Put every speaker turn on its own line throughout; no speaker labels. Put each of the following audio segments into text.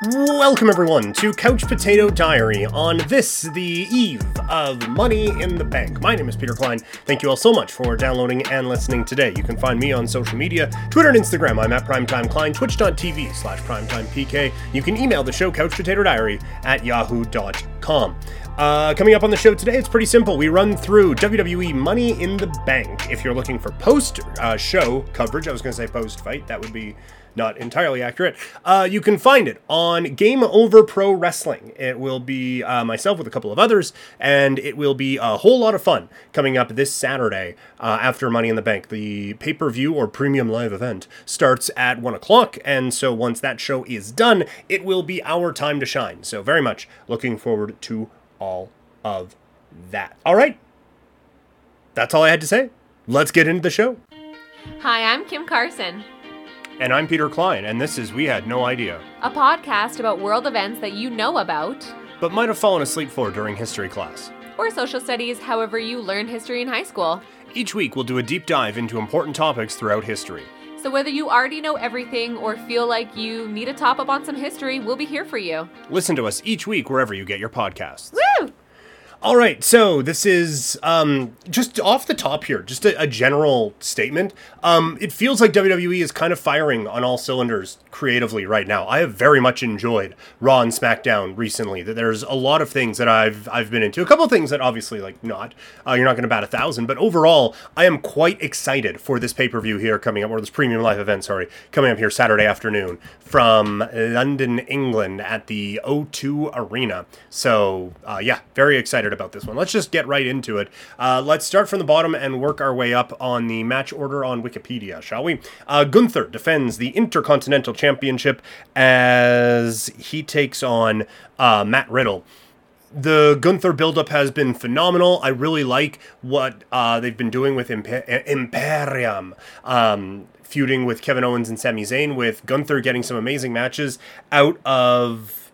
Welcome, everyone, to Couch Potato Diary on this, the eve of Money in the Bank. My name is Peter Klein. Thank you all so much for downloading and listening today. You can find me on social media Twitter and Instagram. I'm at Primetime Klein, twitch.tv slash primetimepk. You can email the show, Couch Potato Diary, at yahoo.com. Uh, coming up on the show today, it's pretty simple. We run through WWE Money in the Bank. If you're looking for post uh, show coverage, I was going to say post fight, that would be not entirely accurate. Uh, you can find it on Game Over Pro Wrestling. It will be uh, myself with a couple of others, and it will be a whole lot of fun coming up this Saturday uh, after Money in the Bank. The pay per view or premium live event starts at 1 o'clock, and so once that show is done, it will be our time to shine. So, very much looking forward to all of that. All right. That's all I had to say. Let's get into the show.
Hi, I'm Kim Carson.
And I'm Peter Klein, and this is We Had No Idea,
a podcast about world events that you know about,
but might have fallen asleep for during history class,
or social studies, however, you learned history in high school.
Each week, we'll do a deep dive into important topics throughout history.
So, whether you already know everything or feel like you need a top up on some history, we'll be here for you.
Listen to us each week wherever you get your podcasts.
Woo!
All right, so this is um, just off the top here, just a, a general statement. Um, it feels like WWE is kind of firing on all cylinders creatively right now. I have very much enjoyed Raw and SmackDown recently. That there's a lot of things that I've I've been into. A couple of things that obviously like not. Uh, you're not going to bat a thousand, but overall, I am quite excited for this pay per view here coming up, or this premium live event. Sorry, coming up here Saturday afternoon from London, England, at the O2 Arena. So uh, yeah, very excited excited about this one. Let's just get right into it. Uh, let's start from the bottom and work our way up on the match order on Wikipedia, shall we? Uh, Gunther defends the Intercontinental Championship as he takes on uh, Matt Riddle the Gunther buildup has been phenomenal. I really like what uh, they've been doing with Imper- Imperium. Um, feuding with Kevin Owens and Sami Zayn, with Gunther getting some amazing matches out of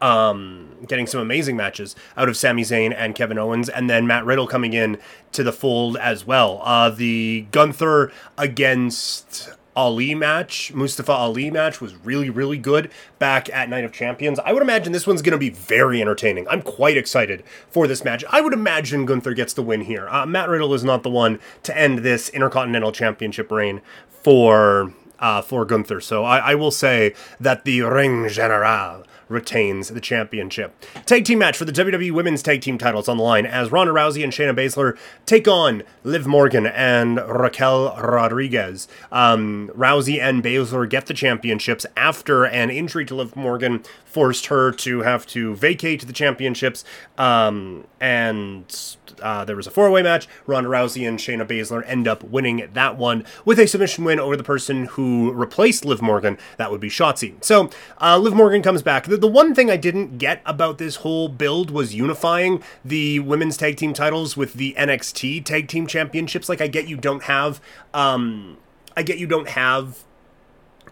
um, getting some amazing matches out of Sami Zayn and Kevin Owens, and then Matt Riddle coming in to the fold as well. Uh, the Gunther against Ali match, Mustafa Ali match was really, really good back at Night of Champions. I would imagine this one's going to be very entertaining. I'm quite excited for this match. I would imagine Gunther gets the win here. Uh, Matt Riddle is not the one to end this Intercontinental Championship reign for uh, for Gunther. So I, I will say that the Ring General retains the championship. Tag team match for the WWE Women's Tag Team titles on the line as Ronda Rousey and Shayna Baszler take on Liv Morgan and Raquel Rodriguez. Um, Rousey and Baszler get the championships after an injury to Liv Morgan forced her to have to vacate the championships. Um, and uh, there was a four way match. Ronda Rousey and Shayna Baszler end up winning that one with a submission win over the person who replaced Liv Morgan. That would be Shotzi. So uh, Liv Morgan comes back. The, the one thing I didn't get about this whole build was unifying the women's tag team titles with the NXT tag team championships. Like, I get you don't have. Um, I get you don't have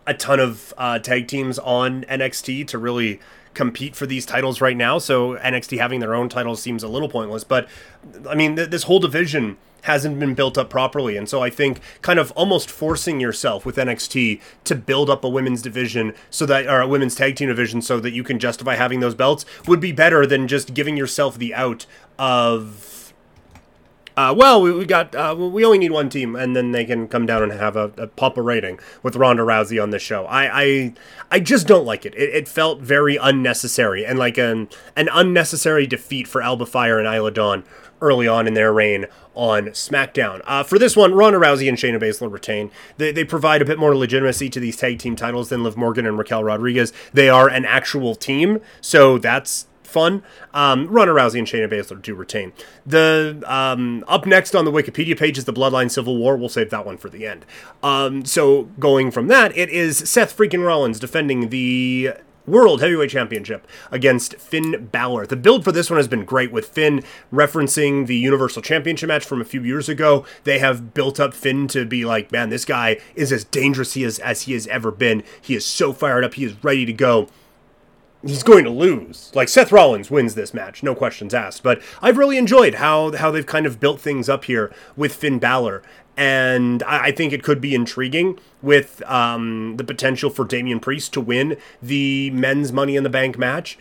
a ton of uh, tag teams on NXT to really compete for these titles right now. So NXT having their own titles seems a little pointless. But I mean, th- this whole division hasn't been built up properly. And so I think kind of almost forcing yourself with NXT to build up a women's division so that, or a women's tag team division so that you can justify having those belts would be better than just giving yourself the out of uh, well, we, we got uh, we only need one team, and then they can come down and have a, a pop a rating with Ronda Rousey on the show. I, I I just don't like it. it. It felt very unnecessary and like an an unnecessary defeat for Alba Fyre and Isla Dawn early on in their reign on SmackDown. Uh, for this one, Ronda Rousey and Shayna Baszler retain. They, they provide a bit more legitimacy to these tag team titles than Liv Morgan and Raquel Rodriguez. They are an actual team, so that's fun. Um, Ronda Rousey and Shayna Baszler do retain. The um, up next on the Wikipedia page is the Bloodline Civil War. We'll save that one for the end. Um, so going from that, it is Seth freaking Rollins defending the World Heavyweight Championship against Finn Balor. The build for this one has been great with Finn referencing the Universal Championship match from a few years ago. They have built up Finn to be like, man, this guy is as dangerous he is, as he has ever been. He is so fired up. He is ready to go he's going to lose. Like Seth Rollins wins this match, no questions asked. But I've really enjoyed how how they've kind of built things up here with Finn Balor and I, I think it could be intriguing with um, the potential for Damian Priest to win the men's Money in the Bank match.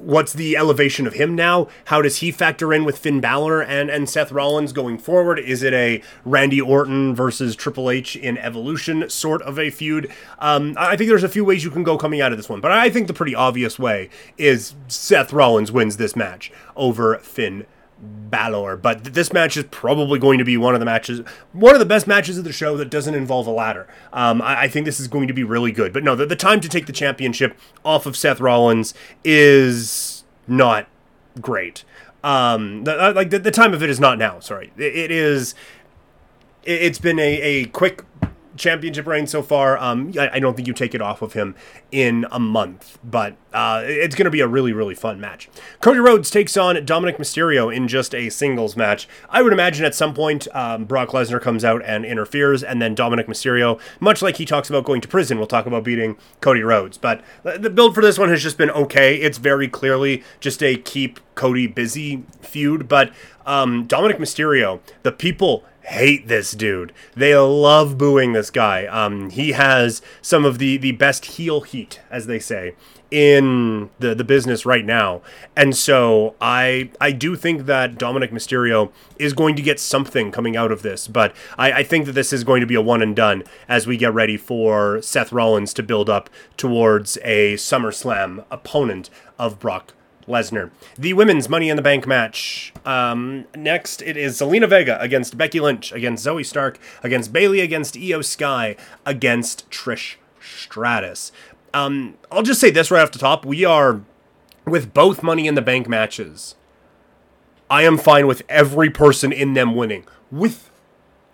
What's the elevation of him now? How does he factor in with Finn Balor and, and Seth Rollins going forward? Is it a Randy Orton versus Triple H in Evolution sort of a feud? Um, I think there's a few ways you can go coming out of this one, but I think the pretty obvious way is Seth Rollins wins this match over Finn Balor. But this match is probably going to be one of the matches, one of the best matches of the show that doesn't involve a ladder. Um, I, I, think this is going to be really good. But no, the, the time to take the championship off of Seth Rollins is not great. Um, the, uh, like the, the time of it is not now. Sorry, it, it is. It, it's been a, a quick championship reign so far. Um, I, I, don't think you take it off of him in a month, but uh, it's going to be a really, really fun match. Cody Rhodes takes on Dominik Mysterio in just a singles match. I would imagine at some point um, Brock Lesnar comes out and interferes, and then Dominik Mysterio, much like he talks about going to prison, will talk about beating Cody Rhodes. But the build for this one has just been okay. It's very clearly just a keep Cody busy feud, but um, Dominik Mysterio, the people hate this dude. They love booing this guy. Um, he has some of the the best heel heat, as they say, in the the business right now. And so I I do think that Dominik Mysterio is going to get something coming out of this, but I, I think that this is going to be a one and done as we get ready for Seth Rollins to build up towards a SummerSlam opponent of Brock Lesnar. The women's Money in the Bank match. Um, next, it is Zelina Vega against Becky Lynch, against Zoey Stark, against Bayley, against Iyo Sky, against Trish Stratus. Um, I'll just say this right off the top. We are, with both Money in the Bank matches, I am fine with every person in them winning, with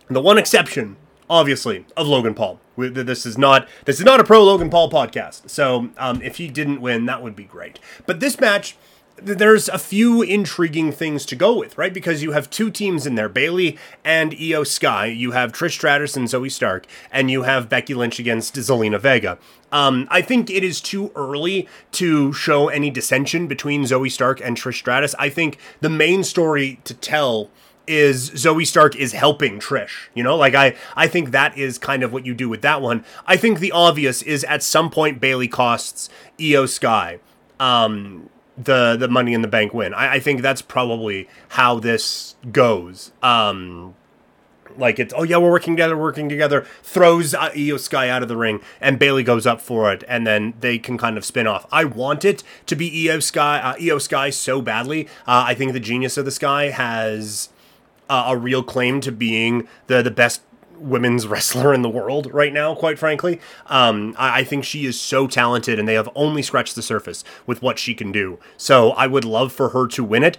the one exception, obviously, of Logan Paul. This is not this is not a pro Logan Paul podcast. So um, if he didn't win, that would be great. But this match there's a few intriguing things to go with, right? Because you have two teams in there, Bayley and Iyo Sky. You have Trish Stratus and Zoey Stark, and you have Becky Lynch against Zelina Vega. Um, I think it is too early to show any dissension between Zoey Stark and Trish Stratus. I think the main story to tell is Zoey Stark is helping Trish. You know, like I I think that is kind of what you do with that one. I think the obvious is at some point Bayley costs Iyo Sky. Um, the the money in the bank win. I, I think that's probably how this goes. Um, like it's oh yeah we're working together working together throws uh, Iyo Sky out of the ring and Bayley goes up for it and then they can kind of spin off. I want it to be Iyo Sky uh, Iyo Sky so badly. Uh, I think the genius of the Sky has uh, a real claim to being the the best women's wrestler in the world right now, quite frankly. Um, I, I, think she is so talented, and they have only scratched the surface with what she can do. So I would love for her to win it.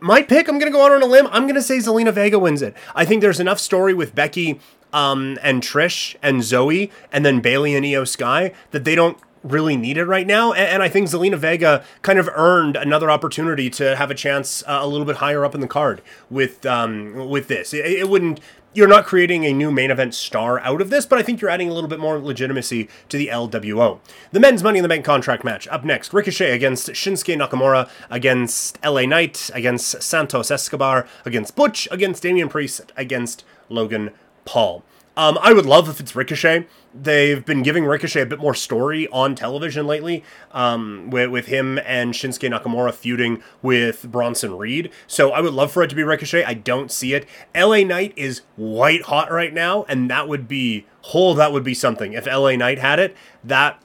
My pick, I'm going to go out on a limb. I'm going to say Zelina Vega wins it. I think there's enough story with Becky um, and Trish and Zoey and then Bayley and Iyo Sky that they don't really needed right now. And, and, I think Zelina Vega kind of earned another opportunity to have a chance uh, a little bit higher up in the card with um, with this. It, it, wouldn't. You're not creating a new main event star out of this, but I think you're adding a little bit more legitimacy to the LWO. The men's Money in the Bank contract match up next: Ricochet against Shinsuke Nakamura, against LA Knight, against Santos Escobar, against Butch, against Damian Priest, against Logan Paul. Um, I would love if it's Ricochet. They've been giving Ricochet a bit more story on television lately, um, with, with him and Shinsuke Nakamura feuding with Bronson Reed. So I would love for it to be Ricochet. I don't see it. LA Knight is white hot right now, and that would be whole. That would be something. If LA Knight had it, that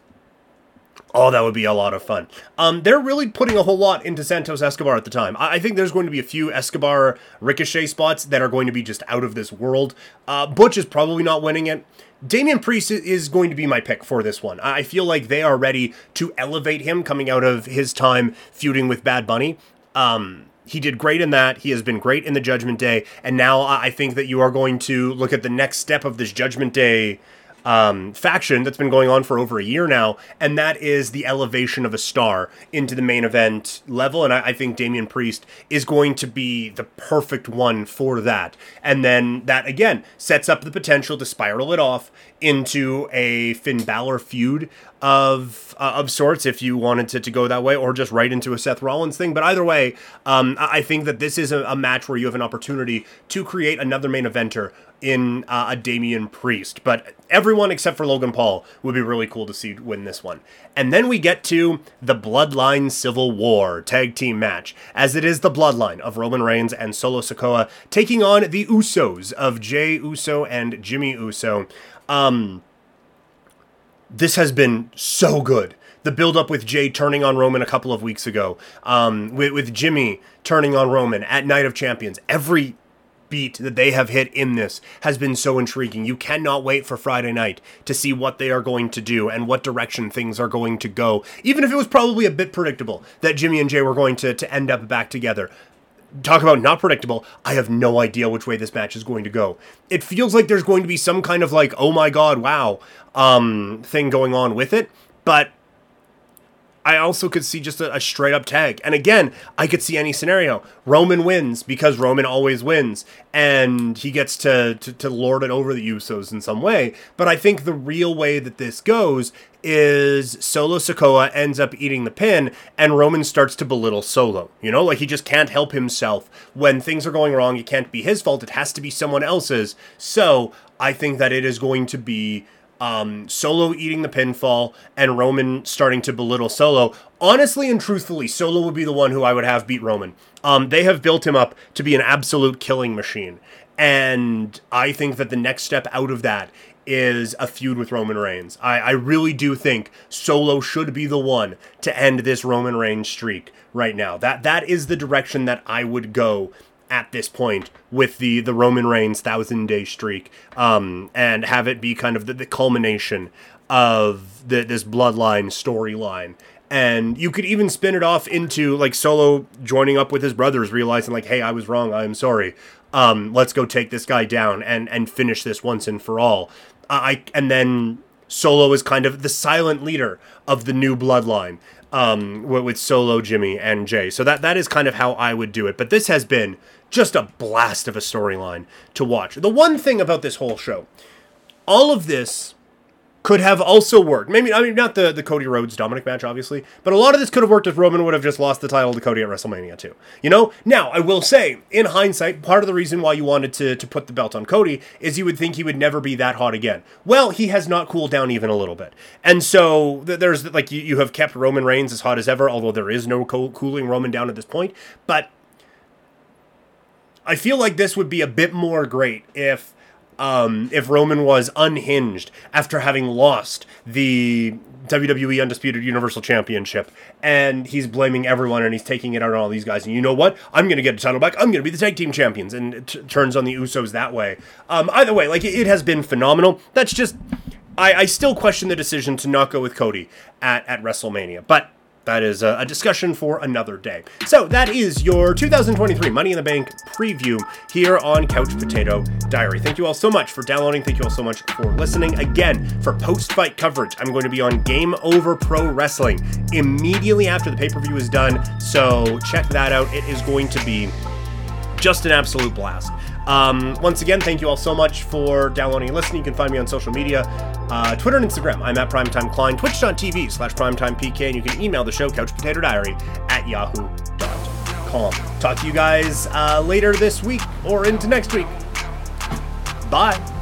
Oh, that would be a lot of fun. Um, they're really putting a whole lot into Santos Escobar at the time. I, I think there's going to be a few Escobar Ricochet spots that are going to be just out of this world. Uh, Butch is probably not winning it. Damian Priest is going to be my pick for this one. I feel like they are ready to elevate him coming out of his time feuding with Bad Bunny. Um, he did great in that. He has been great in the Judgment Day. And now I think that you are going to look at the next step of this Judgment Day um, faction that's been going on for over a year now, and that is the elevation of a star into the main event level. And I, I think Damian Priest is going to be the perfect one for that. And then that again sets up the potential to spiral it off into a Finn Balor feud of uh, of sorts if you wanted to, to go that way, or just right into a Seth Rollins thing. But either way, um, I think that this is a, a, match where you have an opportunity to create another main eventer in uh, a Damian Priest. But everyone except for Logan Paul would be really cool to see win this one. And then we get to the Bloodline Civil War tag team match, as it is the bloodline of Roman Reigns and Solo Sikoa taking on the Usos of Jay Uso and Jimmy Uso. Um, this has been so good. The build up with Jay turning on Roman a couple of weeks ago, um, with, with Jimmy turning on Roman at Night of Champions. Every beat that they have hit in this has been so intriguing. You cannot wait for Friday night to see what they are going to do and what direction things are going to go. Even if it was probably a bit predictable that Jimmy and Jay were going to, to end up back together. Talk about not predictable. I have no idea which way this match is going to go. It feels like there's going to be some kind of like, oh my god, wow, um, thing going on with it. But I also could see just a, a, straight up tag. And again, I could see any scenario. Roman wins because Roman always wins, and he gets to, to, to lord it over the Usos in some way. But I think the real way that this goes is Solo Sikoa ends up eating the pin, and Roman starts to belittle Solo. You know, like he just can't help himself. When things are going wrong, it can't be his fault, it has to be someone else's. So I think that it is going to be um, Solo eating the pinfall and Roman starting to belittle Solo. Honestly and truthfully, Solo would be the one who I would have beat Roman. Um, they have built him up to be an absolute killing machine. And I think that the next step out of that is a feud with Roman Reigns. I, I really do think Solo should be the one to end this Roman Reigns streak right now. That that is the direction that I would go at this point with the the Roman Reigns thousand day streak, um, and have it be kind of the, the culmination of the, this bloodline storyline. And you could even spin it off into like Solo joining up with his brothers, realizing like, hey, I was wrong, I'm sorry. Um, let's go take this guy down and and finish this once and for all. I and then Solo is kind of the silent leader of the new bloodline um, with Solo, Jimmy, and Jay. So that that is kind of how I would do it. But this has been just a blast of a storyline to watch. The one thing about this whole show, all of this could have also worked. Maybe I mean not the the Cody Rhodes Dominik match, obviously, but a lot of this could have worked if Roman would have just lost the title to Cody at WrestleMania too. You know. Now I will say, in hindsight, part of the reason why you wanted to to put the belt on Cody is you would think he would never be that hot again. Well, he has not cooled down even a little bit, and so there's like you, you have kept Roman Reigns as hot as ever, although there is no co- cooling Roman down at this point. But I feel like this would be a bit more great if um, if Roman was unhinged after having lost the WWE Undisputed Universal Championship, and he's blaming everyone and he's taking it out on all these guys. And you know what? I'm going to get a title back. I'm going to be the tag team champions, and it t- turns on the Usos that way. Um, either way, like it, it has been phenomenal. That's just. I, I still question the decision to not go with Cody at, at WrestleMania, but that is a, discussion for another day. So that is your 2023 Money in the Bank preview here on Couch Potato Diary. Thank you all so much for downloading. Thank you all so much for listening. Again, for post-fight coverage, I'm going to be on Game Over Pro Wrestling immediately after the pay-per-view is done. So check that out. It is going to be just an absolute blast. Um, once again, thank you all so much for downloading and listening. You can find me on social media uh, Twitter and Instagram. I'm at Primetime Klein, twitch.tv slash primetimepk, and you can email the show, couchpotatodiary at yahoo.com. Talk to you guys uh, later this week or into next week. Bye.